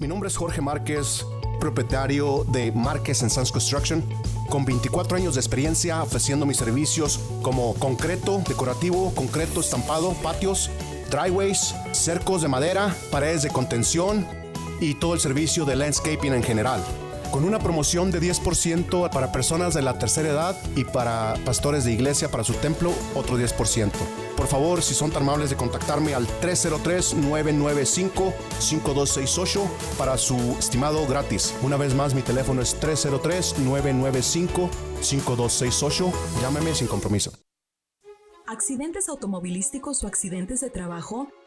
Mi nombre es Jorge Márquez, propietario de Márquez Sons Construction, con 24 años de experiencia ofreciendo mis servicios como concreto, decorativo, concreto estampado, patios, driveways, cercos de madera, paredes de contención y todo el servicio de landscaping en general con una promoción de 10% para personas de la tercera edad y para pastores de iglesia para su templo, otro 10%. Por favor, si son tan amables de contactarme al 303-995-5268 para su estimado gratis. Una vez más, mi teléfono es 303-995-5268. Llámeme sin compromiso. ¿Accidentes automovilísticos o accidentes de trabajo?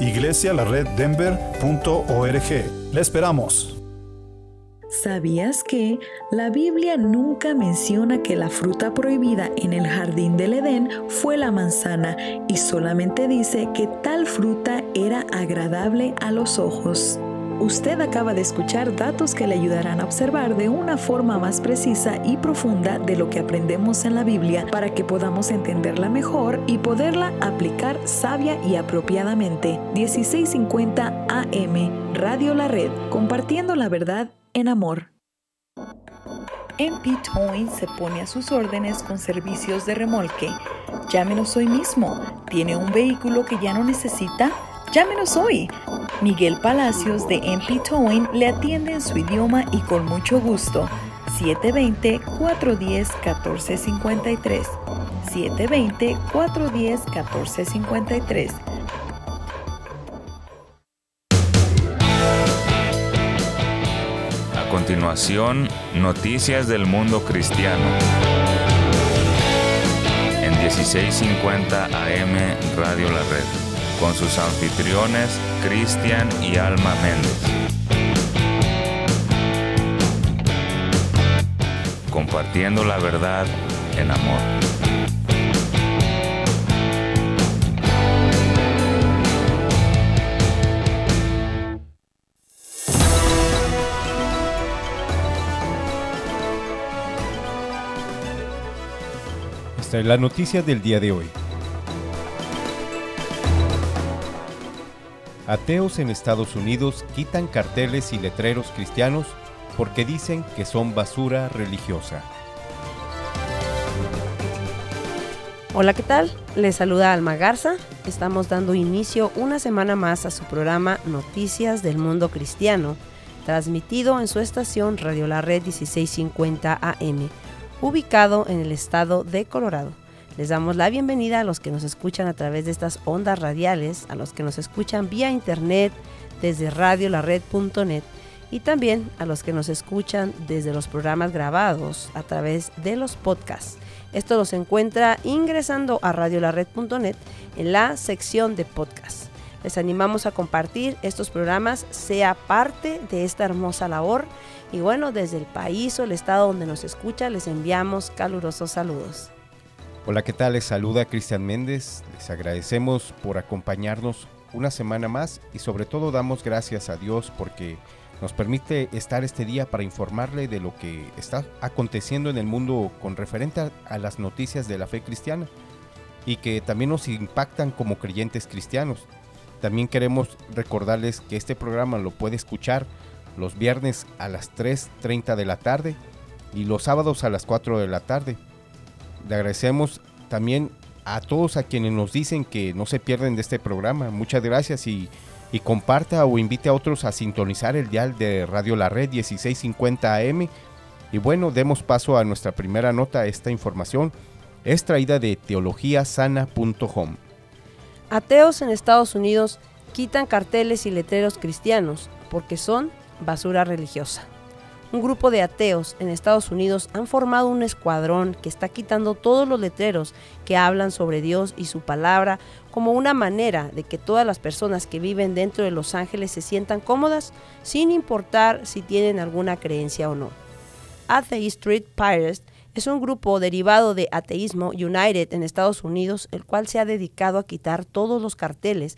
iglesialareddenver.org. Le esperamos. ¿Sabías que la Biblia nunca menciona que la fruta prohibida en el jardín del Edén fue la manzana y solamente dice que tal fruta era agradable a los ojos? Usted acaba de escuchar datos que le ayudarán a observar de una forma más precisa y profunda de lo que aprendemos en la Biblia para que podamos entenderla mejor y poderla aplicar sabia y apropiadamente. 1650 AM, Radio La Red, compartiendo la verdad en amor. MP Towing se pone a sus órdenes con servicios de remolque. Llámenos hoy mismo. ¿Tiene un vehículo que ya no necesita? Llámenos hoy. Miguel Palacios de MP Towing le atiende en su idioma y con mucho gusto. 720-410-1453. 720-410-1453. A continuación, noticias del mundo cristiano. En 1650 AM Radio La Red con sus anfitriones Cristian y Alma Méndez. Compartiendo la verdad en amor. Esta es la noticia del día de hoy. Ateos en Estados Unidos quitan carteles y letreros cristianos porque dicen que son basura religiosa. Hola, ¿qué tal? Les saluda Alma Garza. Estamos dando inicio una semana más a su programa Noticias del Mundo Cristiano, transmitido en su estación Radio La Red 1650 AM, ubicado en el estado de Colorado. Les damos la bienvenida a los que nos escuchan a través de estas ondas radiales, a los que nos escuchan vía internet desde radiolared.net y también a los que nos escuchan desde los programas grabados a través de los podcasts. Esto los encuentra ingresando a radiolared.net en la sección de podcasts. Les animamos a compartir estos programas, sea parte de esta hermosa labor. Y bueno, desde el país o el estado donde nos escucha, les enviamos calurosos saludos. Hola, ¿qué tal? Les saluda Cristian Méndez. Les agradecemos por acompañarnos una semana más y sobre todo damos gracias a Dios porque nos permite estar este día para informarle de lo que está aconteciendo en el mundo con referente a las noticias de la fe cristiana y que también nos impactan como creyentes cristianos. También queremos recordarles que este programa lo puede escuchar los viernes a las 3.30 de la tarde y los sábados a las 4 de la tarde. Le agradecemos también a todos a quienes nos dicen que no se pierden de este programa. Muchas gracias y, comparta o invite a otros a sintonizar el dial de Radio La Red 1650 AM. Y bueno, demos paso a nuestra primera nota. Esta información es traída de teologiasana.com. Ateos en Estados Unidos quitan carteles y letreros cristianos porque son basura religiosa. Un grupo de ateos en Estados Unidos han formado un escuadrón que está quitando todos los letreros que hablan sobre Dios y su palabra como una manera de que todas las personas que viven dentro de Los Ángeles se sientan cómodas sin importar si tienen alguna creencia o no. Atheist Street Pirates es un grupo derivado de Ateísmo United en Estados Unidos, el cual se ha dedicado a quitar todos los carteles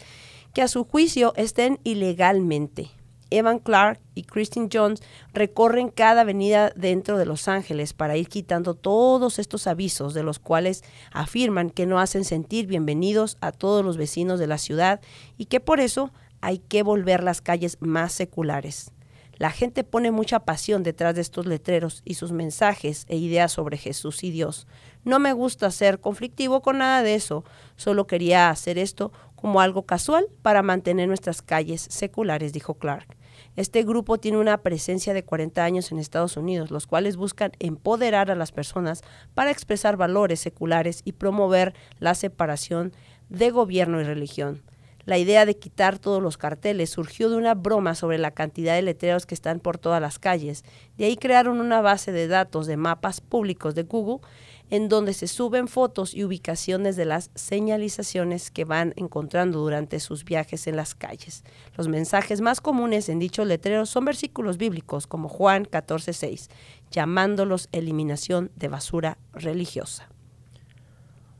que a su juicio estén ilegalmente. Evan Clark y Christine Jones recorren cada avenida dentro de Los Ángeles para ir quitando todos estos avisos de los cuales afirman que no hacen sentir bienvenidos a todos los vecinos de la ciudad y que por eso hay que volver las calles más seculares. La gente pone mucha pasión detrás de estos letreros y sus mensajes e ideas sobre Jesús y Dios. No me gusta ser conflictivo con nada de eso, solo quería hacer esto como algo casual para mantener nuestras calles seculares, dijo Clark. Este grupo tiene una presencia de 40 años en Estados Unidos, los cuales buscan empoderar a las personas para expresar valores seculares y promover la separación de gobierno y religión. La idea de quitar todos los carteles surgió de una broma sobre la cantidad de letreros que están por todas las calles. De ahí crearon una base de datos de mapas públicos de Google en donde se suben fotos y ubicaciones de las señalizaciones que van encontrando durante sus viajes en las calles. Los mensajes más comunes en dichos letreros son versículos bíblicos como Juan 14:6, llamándolos eliminación de basura religiosa.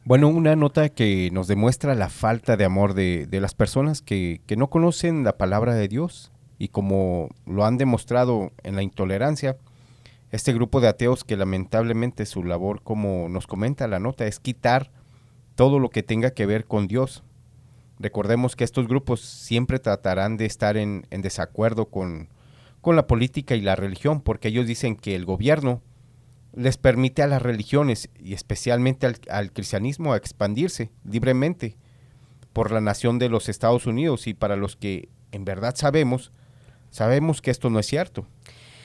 Bueno, una nota que nos demuestra la falta de amor de, las personas que, que no conocen la palabra de Dios y como lo han demostrado en la intolerancia, este grupo de ateos que lamentablemente su labor, como nos comenta la nota, es quitar todo lo que tenga que ver con Dios. Recordemos que estos grupos siempre tratarán de estar en, desacuerdo con, con la política y la religión, porque ellos dicen que el gobierno les permite a las religiones y especialmente al, al, cristianismo a expandirse libremente por la nación de los Estados Unidos y para los que en verdad sabemos, sabemos que esto no es cierto.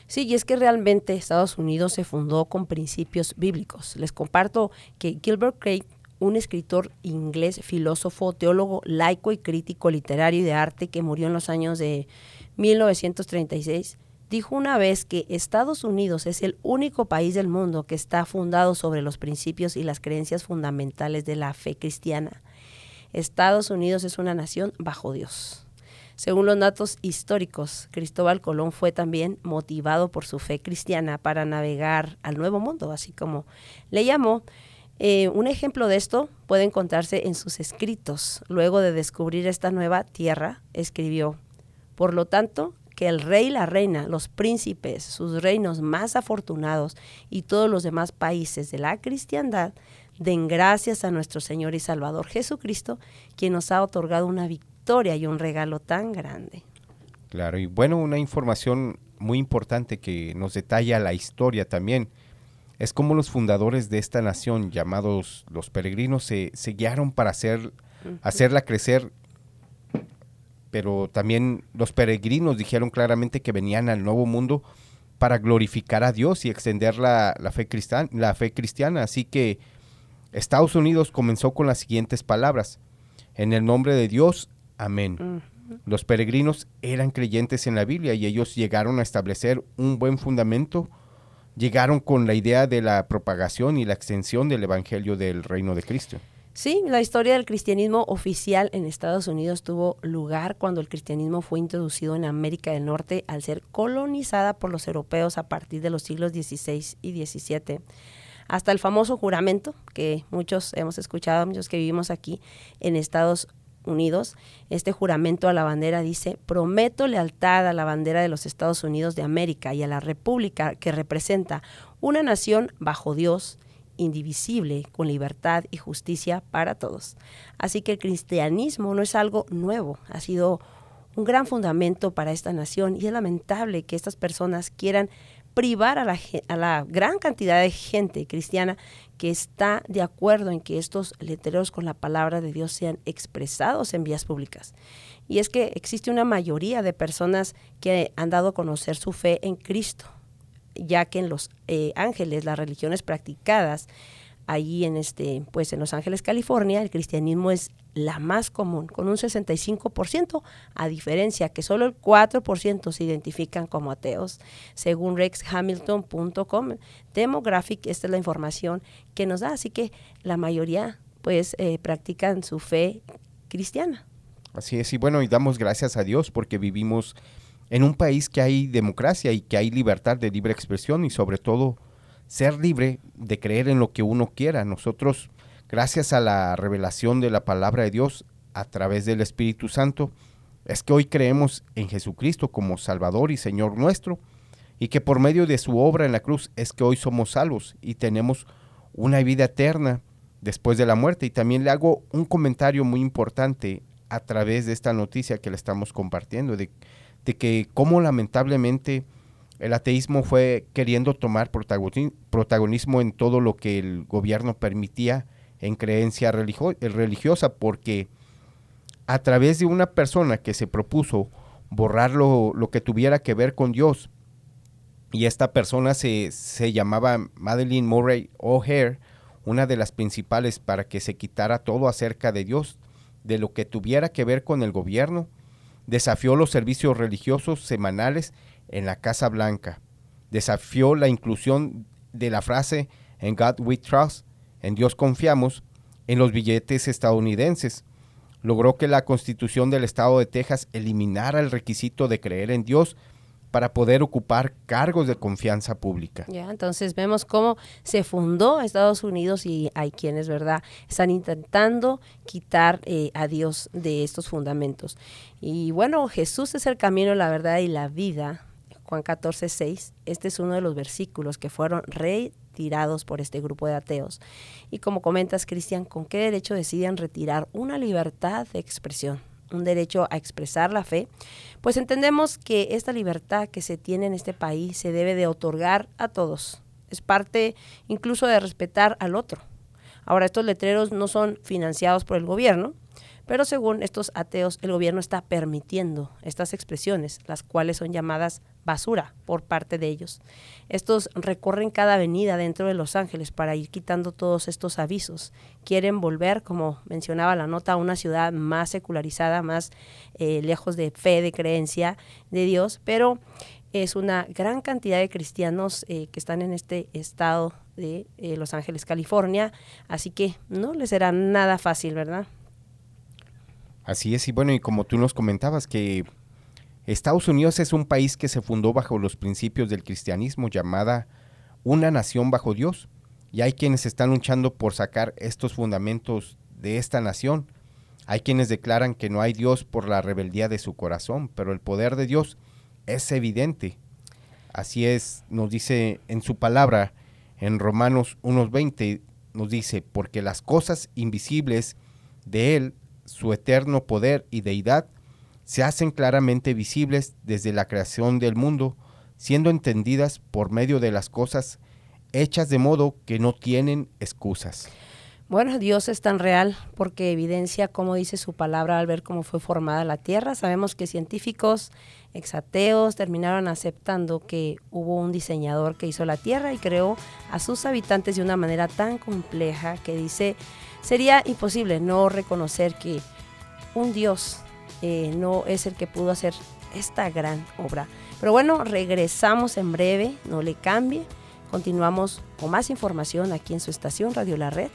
Sí, y es que realmente Estados Unidos se fundó con principios bíblicos. Les comparto que Gilbert Craig, un escritor inglés, filósofo, teólogo, laico y crítico literario y de arte que murió en los años de 1936, dijo una vez que Estados Unidos es el único país del mundo que está fundado sobre los principios y las creencias fundamentales de la fe cristiana. Estados Unidos es una nación bajo Dios. Según los datos históricos, Cristóbal Colón fue también motivado por su fe cristiana para navegar al Nuevo Mundo, así como le llamó. Eh, un ejemplo de esto puede encontrarse en sus escritos. Luego de descubrir esta nueva tierra, escribió, por lo tanto, que el rey y la reina, los príncipes, sus reinos más afortunados y todos los demás países de la cristiandad den gracias a nuestro Señor y Salvador Jesucristo, quien nos ha otorgado una victoria y un regalo tan grande. Claro, y bueno, una información muy importante que nos detalla la historia también es cómo los fundadores de esta nación, llamados los peregrinos, se, guiaron para hacer, hacerla crecer, pero también los peregrinos dijeron claramente que venían al nuevo mundo para glorificar a Dios y extender la, fe, la fe cristiana. Así que Estados Unidos comenzó con las siguientes palabras. En el nombre de Dios Amén. Los peregrinos eran creyentes en la Biblia y ellos llegaron a establecer un buen fundamento, llegaron con la idea de la propagación y la extensión del Evangelio del Reino de Cristo. Sí, la historia del cristianismo oficial en Estados Unidos tuvo lugar cuando el cristianismo fue introducido en América del Norte al ser colonizada por los europeos a partir de los siglos XVI y XVII hasta el famoso juramento que muchos hemos escuchado, muchos que vivimos aquí en Estados Unidos. Este juramento a la bandera dice, prometo lealtad a la bandera de los Estados Unidos de América y a la República que representa una nación bajo Dios, indivisible, con libertad y justicia para todos. Así que el cristianismo no es algo nuevo, ha sido un gran fundamento para esta nación y es lamentable que estas personas quieran privar a la, a la, gran cantidad de gente cristiana que está de acuerdo en que estos letreros con la palabra de Dios sean expresados en vías públicas. Y es que existe una mayoría de personas que han dado a conocer su fe en Cristo, ya que en Los eh, Ángeles, las religiones practicadas, allí en este, pues en Los Ángeles, California, el cristianismo es la más común, con un 65%, a diferencia que solo el 4% se identifican como ateos, según rexhamilton.com. Demographic, esta es la información que nos da, así que la mayoría pues eh, practican su fe cristiana. Así es, y bueno, y damos gracias a Dios porque vivimos en un país que hay democracia y que hay libertad de libre expresión y sobre todo ser libre de creer en lo que uno quiera. Nosotros, gracias a la revelación de la palabra de Dios a través del Espíritu Santo, es que hoy creemos en Jesucristo como Salvador y Señor nuestro, y que por medio de su obra en la cruz es que hoy somos salvos y tenemos una vida eterna después de la muerte. Y también le hago un comentario muy importante a través de esta noticia que le estamos compartiendo, de, de que cómo lamentablemente el ateísmo fue queriendo tomar protagonismo en todo lo que el gobierno permitía en creencia religiosa, porque a través de una persona que se propuso borrar lo, que tuviera que ver con Dios, y esta persona se, se llamaba Madeline Murray O'Hare, una de las principales para que se quitara todo acerca de Dios, de lo que tuviera que ver con el gobierno, desafió los servicios religiosos semanales en la Casa Blanca. Desafió la inclusión de la frase en God we trust, en Dios confiamos, en los billetes estadounidenses. Logró que la Constitución del Estado de Texas eliminara el requisito de creer en Dios para poder ocupar cargos de confianza pública. Ya, entonces vemos cómo se fundó Estados Unidos y hay quienes, ¿verdad?, están intentando quitar eh, a Dios de estos fundamentos. Y bueno, Jesús es el camino, la verdad y la vida. Juan 14, 6. Este es uno de los versículos que fueron retirados por este grupo de ateos. Y como comentas, Cristian, ¿con qué derecho deciden retirar una libertad de expresión? un derecho a expresar la fe, pues entendemos que esta libertad que se tiene en este país se debe de otorgar a todos. Es parte incluso de respetar al otro. Ahora, estos letreros no son financiados por el gobierno, pero según estos ateos, el gobierno está permitiendo estas expresiones, las cuales son llamadas basura por parte de ellos. Estos recorren cada avenida dentro de Los Ángeles para ir quitando todos estos avisos. Quieren volver, como mencionaba la nota, a una ciudad más secularizada, más eh, lejos de fe, de creencia de Dios, pero es una gran cantidad de cristianos eh, que están en este estado de eh, Los Ángeles, California, así que no les será nada fácil, ¿verdad? Así es, y bueno, y como tú nos comentabas que Estados Unidos es un país que se fundó bajo los principios del cristianismo llamada una nación bajo Dios, y hay quienes están luchando por sacar estos fundamentos de esta nación. Hay quienes declaran que no hay Dios por la rebeldía de su corazón, pero el poder de Dios es evidente. Así es, nos dice en su palabra, en Romanos 1.20, nos dice, porque las cosas invisibles de Él su eterno poder y deidad se hacen claramente visibles desde la creación del mundo, siendo entendidas por medio de las cosas hechas de modo que no tienen excusas. Bueno, Dios es tan real porque evidencia, como dice su palabra, al ver cómo fue formada la tierra. Sabemos que científicos exateos terminaron aceptando que hubo un diseñador que hizo la tierra y creó a sus habitantes de una manera tan compleja que dice, sería imposible no reconocer que un Dios eh, no es el que pudo hacer esta gran obra. Pero bueno, regresamos en breve, no le cambie. Continuamos con más información aquí en su estación Radio La Red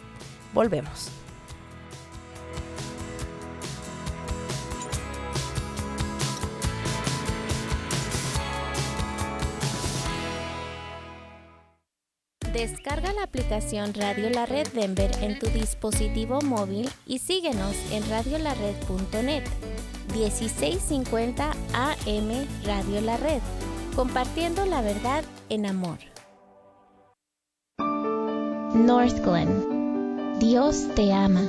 Volvemos. Descarga la aplicación Radio La Red Denver en tu dispositivo móvil y síguenos en radiolared.net. 1650 AM Radio La Red, compartiendo la verdad en amor. North Glen. Dios te ama.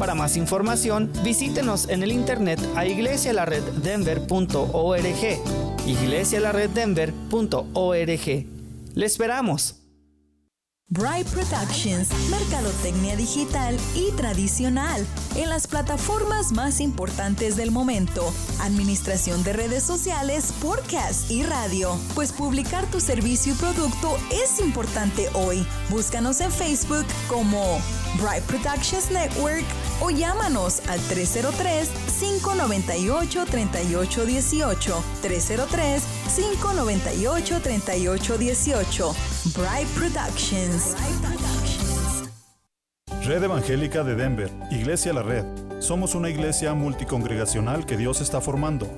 Para más información, visítenos en el internet a iglesialareddenver.org. iglesialareddenver.org. Le esperamos. Bright Productions, mercadotecnia digital y tradicional en las plataformas más importantes del momento, administración de redes sociales, podcast y radio. Pues publicar tu servicio y producto es importante hoy. Búscanos en Facebook como Bright Productions Network o llámanos al 303-598-3818. 303-598-3818. Bright Productions. Red Evangélica de Denver, Iglesia La Red. Somos una iglesia multicongregacional que Dios está formando.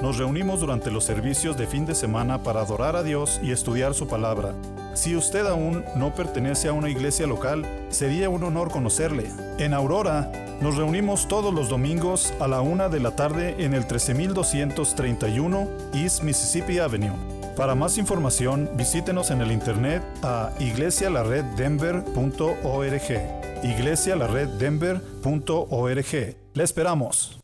Nos reunimos durante los servicios de fin de semana para adorar a Dios y estudiar su palabra. Si usted aún no pertenece a una iglesia local, sería un honor conocerle. En Aurora, nos reunimos todos los domingos a la una de la tarde en el 13231 East Mississippi Avenue. Para más información, visítenos en el internet a iglesialareddenver.org. iglesialareddenver.org. Le esperamos.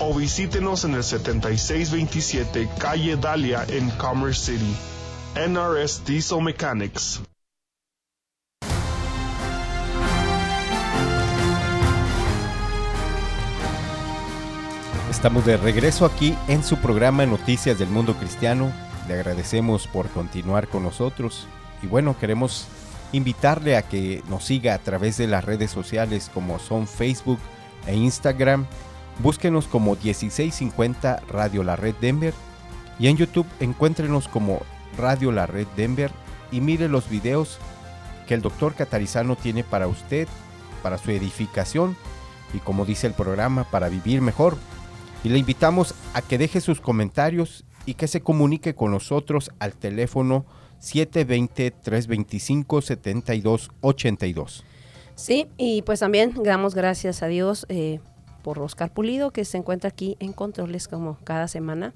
o visítenos en el 7627 Calle Dalia en Commerce City. NRS Diesel Mechanics. Estamos de regreso aquí en su programa Noticias del Mundo Cristiano. Le agradecemos por continuar con nosotros y bueno, queremos invitarle a que nos siga a través de las redes sociales como son Facebook e Instagram. Búsquenos como 1650 Radio La Red Denver y en YouTube encuéntrenos como Radio La Red Denver y mire los videos que el doctor Catarizano tiene para usted, para su edificación y como dice el programa, para vivir mejor. Y le invitamos a que deje sus comentarios y que se comunique con nosotros al teléfono 720-325-7282. Sí, y pues también damos gracias a Dios eh, por Oscar Pulido, que se encuentra aquí en controles como cada semana.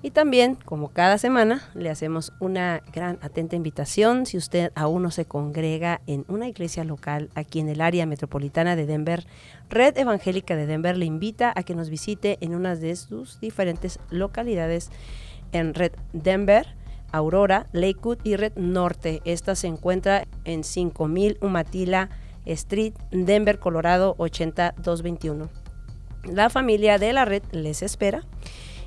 Y también, como cada semana, le hacemos una gran atenta invitación. Si usted aún no se congrega en una iglesia local aquí en el área metropolitana de Denver, Red Evangélica de Denver le invita a que nos visite en una de sus diferentes localidades en Red Denver, Aurora, Lakewood y Red Norte. Esta se encuentra en 5000 Umatila Street, Denver, Colorado 80221. La familia de la red les espera.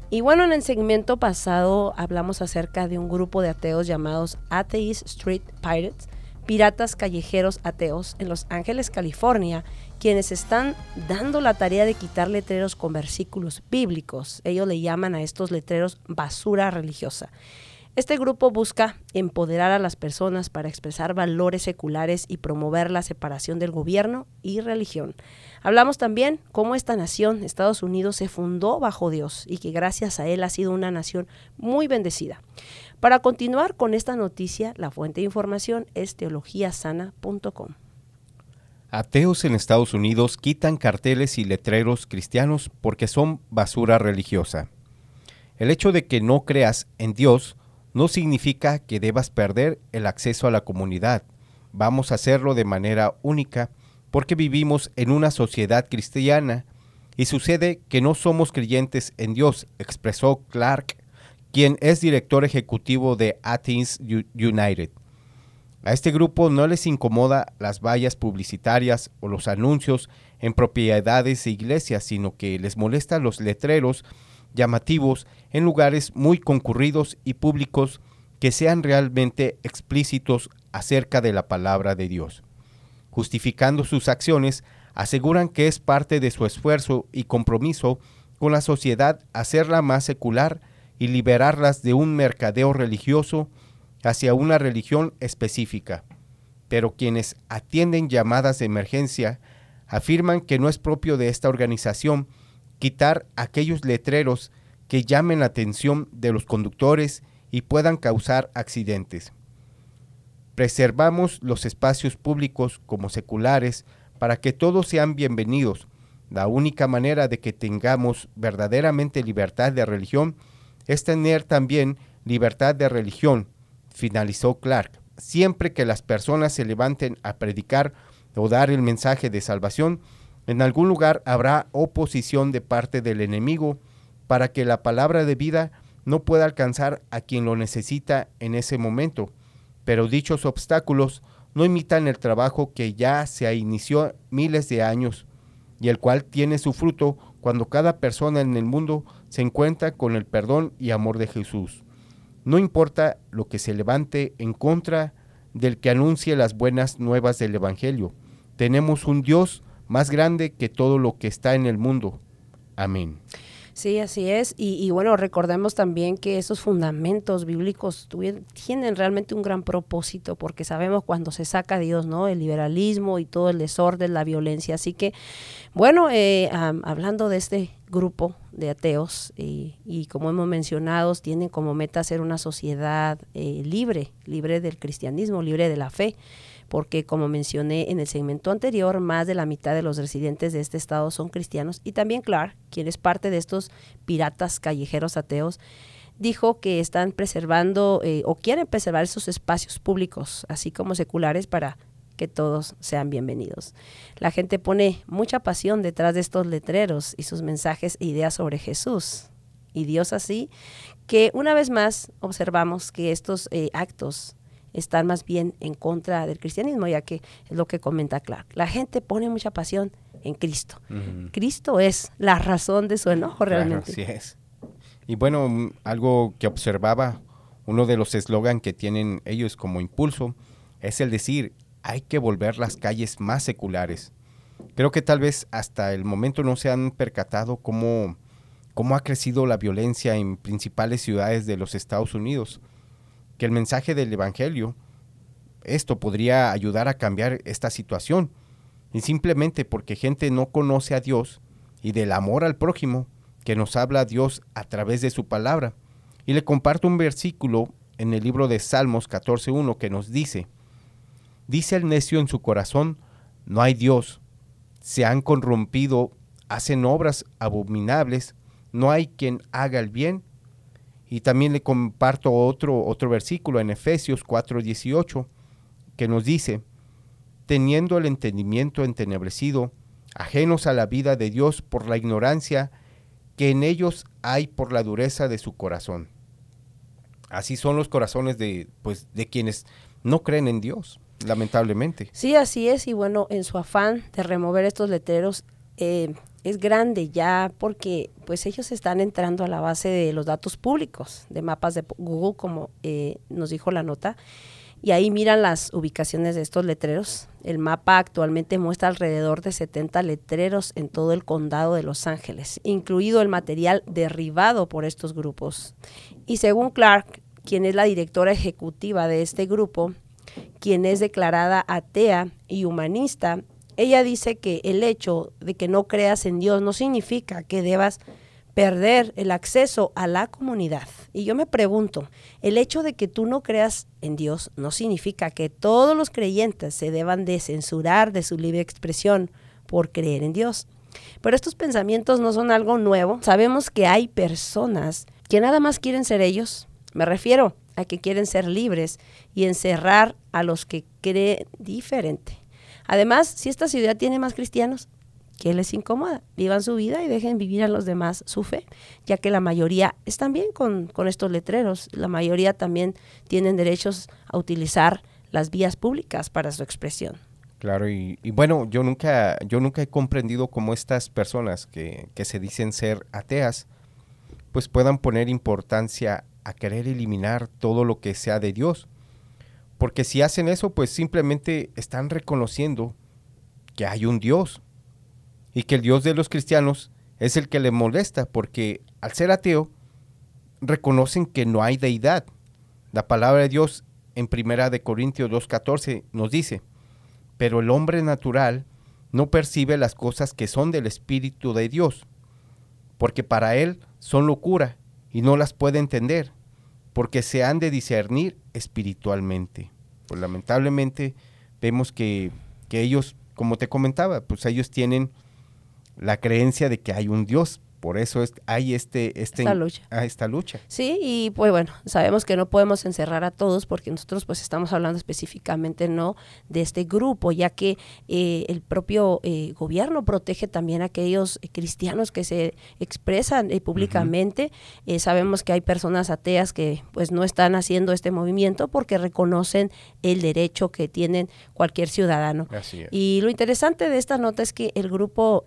Y bueno, en el segmento pasado hablamos acerca de un grupo de ateos llamados Atheist Street Pirates, piratas callejeros ateos en Los Ángeles, California, quienes están dando la tarea de quitar letreros con versículos bíblicos. Ellos le llaman a estos letreros basura religiosa. Este grupo busca empoderar a las personas para expresar valores seculares y promover la separación del gobierno y religión. Hablamos también cómo esta nación, Estados Unidos, se fundó bajo Dios y que gracias a él ha sido una nación muy bendecida. Para continuar con esta noticia, la fuente de información es teologiasana.com. Ateos en Estados Unidos quitan carteles y letreros cristianos porque son basura religiosa. El hecho de que no creas en Dios no significa que debas perder el acceso a la comunidad. Vamos a hacerlo de manera única porque vivimos en una sociedad cristiana y sucede que no somos creyentes en Dios, expresó Clark, quien es director ejecutivo de Athens United. A este grupo no les incomoda las vallas publicitarias o los anuncios en propiedades e iglesias, sino que les molesta los letreros llamativos en lugares muy concurridos y públicos que sean realmente explícitos acerca de la palabra de Dios. Justificando sus acciones, aseguran que es parte de su esfuerzo y compromiso con la sociedad hacerla más secular y liberarlas de un mercadeo religioso hacia una religión específica. Pero quienes atienden llamadas de emergencia afirman que no es propio de esta organización quitar aquellos letreros que llamen la atención de los conductores y puedan causar accidentes. Preservamos los espacios públicos como seculares para que todos sean bienvenidos. La única manera de que tengamos verdaderamente libertad de religión es tener también libertad de religión, finalizó Clark. Siempre que las personas se levanten a predicar o dar el mensaje de salvación, en algún lugar habrá oposición de parte del enemigo para que la palabra de vida no pueda alcanzar a quien lo necesita en ese momento. Pero dichos obstáculos no imitan el trabajo que ya se inició miles de años y el cual tiene su fruto cuando cada persona en el mundo se encuentra con el perdón y amor de Jesús. No importa lo que se levante en contra del que anuncie las buenas nuevas del Evangelio. Tenemos un Dios más grande que todo lo que está en el mundo. Amén. Sí, así es. Y, bueno, recordemos también que esos fundamentos bíblicos tienen realmente un gran propósito, porque sabemos cuando se saca Dios, ¿no? El liberalismo y todo el desorden, la violencia. Así que, bueno, eh, hablando de este grupo de ateos, y, como hemos mencionado, tienen como meta ser una sociedad eh, libre, libre del cristianismo, libre de la fe porque como mencioné en el segmento anterior, más de la mitad de los residentes de este estado son cristianos y también Clark, quien es parte de estos piratas callejeros ateos, dijo que están preservando eh, o quieren preservar esos espacios públicos, así como seculares, para que todos sean bienvenidos. La gente pone mucha pasión detrás de estos letreros y sus mensajes e ideas sobre Jesús y Dios así, que una vez más observamos que estos eh, actos están más bien en contra del cristianismo, ya que es lo que comenta Clark. La gente pone mucha pasión en Cristo. Cristo es la razón de su enojo realmente. así es. Y bueno, mm, algo que observaba, uno de los eslogan que tienen ellos como impulso es el decir, hay que volver las calles más seculares. Creo que tal vez hasta el momento no se han percatado cómo, cómo ha crecido la violencia en principales ciudades de los Estados Unidos que el mensaje del Evangelio, esto podría ayudar a cambiar esta situación. Y simplemente porque gente no conoce a Dios y del amor al prójimo que nos habla Dios a través de su palabra. Y le comparto un versículo en el libro de Salmos 14.1 que nos dice, dice el necio en su corazón, no hay Dios, se han corrompido, hacen obras abominables, no hay quien haga el bien, y también le comparto otro, otro versículo en Efesios 4:18 que nos dice, teniendo el entendimiento entenebrecido, ajenos a la vida de Dios por la ignorancia que en ellos hay por la dureza de su corazón. Así son los corazones de, pues, de quienes no creen en Dios. lamentablemente. Sí, así es. Y bueno, en su afán de remover estos letreros, eh, es grande ya porque pues ellos están entrando a la base de los datos públicos, de mapas de Google, como eh, nos dijo la nota, y ahí miran las ubicaciones de estos letreros. El mapa actualmente muestra alrededor de 70 letreros en todo el condado de Los Ángeles, incluido el material derribado por estos grupos. Y según Clark, quien es la directora ejecutiva de este grupo, quien es declarada atea y humanista, ella dice que el hecho de que no creas en Dios no significa que debas perder el acceso a la comunidad. Y yo me pregunto, el hecho de que tú no creas en Dios no significa que todos los creyentes se deban de censurar de su libre expresión por creer en Dios. Pero estos pensamientos no son algo nuevo. Sabemos que hay personas que nada más quieren ser ellos. Me refiero a que quieren ser libres y encerrar a los que creen diferente. Además, si esta ciudad tiene más cristianos, ¿qué les incomoda? Vivan su vida y dejen vivir a los demás su fe, ya que la mayoría están bien con, estos letreros. La mayoría también tienen derechos a utilizar las vías públicas para su expresión. Claro, y, y, bueno, yo nunca, yo nunca he comprendido cómo estas personas que, que, se dicen ser ateas, pues puedan poner importancia a querer eliminar todo lo que sea de Dios. Porque si hacen eso, pues simplemente están reconociendo que hay un Dios y que el Dios de los cristianos es el que le molesta, porque al ser ateo, reconocen que no hay deidad. La palabra de Dios en Primera de Corintios 2.14 nos dice, pero el hombre natural no percibe las cosas que son del Espíritu de Dios, porque para él son locura y no las puede entender, porque se han de discernir espiritualmente. Pues lamentablemente vemos que, que ellos, como te comentaba, pues ellos tienen la creencia de que hay un Dios, por eso es, hay este, este esta lucha. Ah, esta lucha. Sí, y pues bueno, sabemos que no podemos encerrar a todos porque nosotros pues estamos hablando específicamente no de este grupo, ya que eh, el propio eh, gobierno protege también a aquellos cristianos que se expresan eh, públicamente. Uh -huh. sabemos que hay personas ateas que pues no están haciendo este movimiento porque reconocen el derecho que tienen cualquier ciudadano. Así es. Y lo interesante de esta nota es que el grupo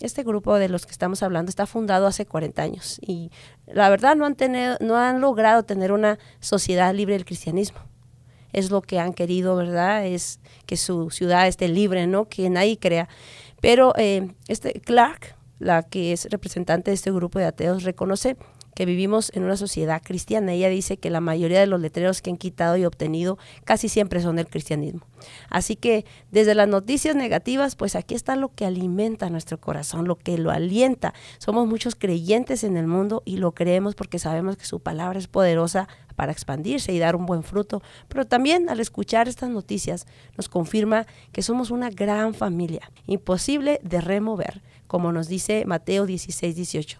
este grupo de los que estamos hablando está fundado hace 40 años y la verdad no han, tenido, no han logrado tener una sociedad libre del cristianismo. Es lo que han querido, ¿verdad? Es que su ciudad esté libre, ¿no? Que nadie crea. Pero eh, este Clark, la que es representante de este grupo de ateos, reconoce que vivimos en una sociedad cristiana. Ella dice que la mayoría de los letreros que han quitado y obtenido casi siempre son del cristianismo. Así que desde las noticias negativas, pues aquí está lo que alimenta nuestro corazón, lo que lo alienta. Somos muchos creyentes en el mundo y lo creemos porque sabemos que su palabra es poderosa para expandirse y dar un buen fruto. Pero también al escuchar estas noticias nos confirma que somos una gran familia, imposible de remover, como nos dice Mateo 16, 18.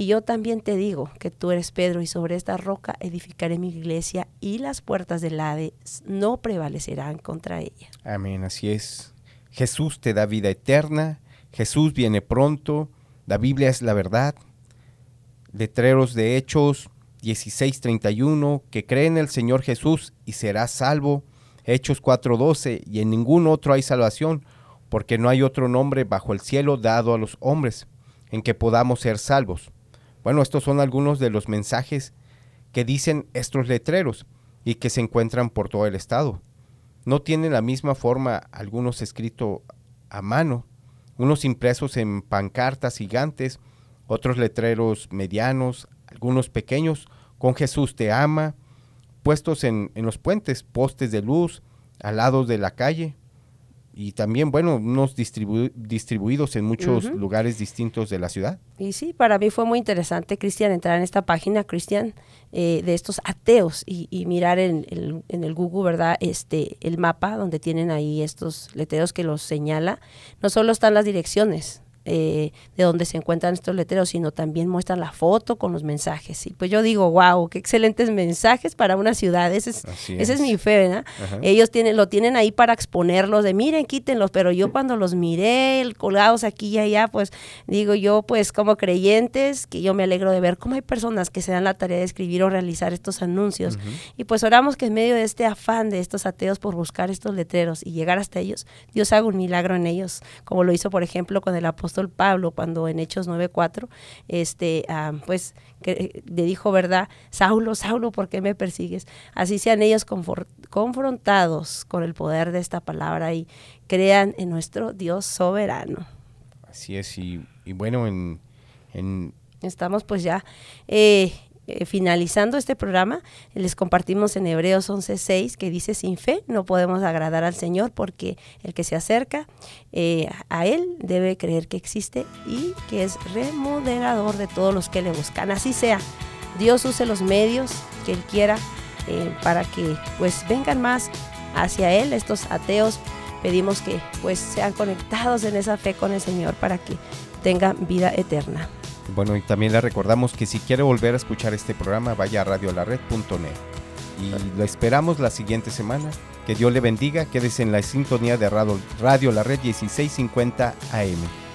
Y yo también te digo que tú eres Pedro y sobre esta roca edificaré mi iglesia y las puertas del Hades no prevalecerán contra ella. Amén, así es. Jesús te da vida eterna, Jesús viene pronto, la Biblia es la verdad. Letreros de Hechos 16:31, que cree en el Señor Jesús y será salvo. Hechos 4:12, y en ningún otro hay salvación, porque no hay otro nombre bajo el cielo dado a los hombres en que podamos ser salvos. Bueno, estos son algunos de los mensajes que dicen estos letreros y que se encuentran por todo el estado. No tienen la misma forma algunos escritos a mano, unos impresos en pancartas gigantes, otros letreros medianos, algunos pequeños, con Jesús te ama, puestos en, en los puentes, postes de luz, al lado de la calle, y también, bueno, unos distribu distribuidos en muchos uh -huh. lugares distintos de la ciudad. Y sí, para mí fue muy interesante, Cristian, entrar en esta página, Cristian, eh, de estos ateos y, y mirar en el, en el, Google, ¿verdad? Este, el mapa donde tienen ahí estos letreros que los señala. No solo están las direcciones, eh, de donde se encuentran estos letreros, sino también muestran la foto con los mensajes. Y pues yo digo, wow, qué excelentes mensajes para una ciudad. Ese es, ese es. mi fe, ¿verdad? Ellos tienen, lo tienen ahí para exponerlos, de miren, quítenlos, pero yo cuando los miré colgados aquí y allá, pues digo yo, pues como creyentes, que yo me alegro de ver cómo hay personas que se dan la tarea de escribir o realizar estos anuncios. Y pues oramos que en medio de este afán de estos ateos por buscar estos letreros y llegar hasta ellos, Dios haga un milagro en ellos, como lo hizo, por ejemplo, con el apóstol Pablo cuando en Hechos 9:4 este ah, pues que le dijo, ¿verdad? Saulo, Saulo, ¿por qué me persigues? Así sean ellos confrontados con el poder de esta palabra y crean en nuestro Dios soberano. Así es, y, bueno, en, Estamos pues ya eh, eh, finalizando este programa, les compartimos en Hebreos 11:6 que dice, sin fe no podemos agradar al Señor porque el que se acerca eh, a Él debe creer que existe y que es remodelador de todos los que le buscan. Así sea, Dios use los medios que Él quiera eh, para que pues vengan más hacia Él, estos ateos. Pedimos que pues sean conectados en esa fe con el Señor para que tengan vida eterna. Bueno, y también le recordamos que si quiere volver a escuchar este programa, vaya a radiolared.net. Y lo esperamos la siguiente semana. Que Dios le bendiga. Quédese en la sintonía de Radio, Radio La Red 1650 AM.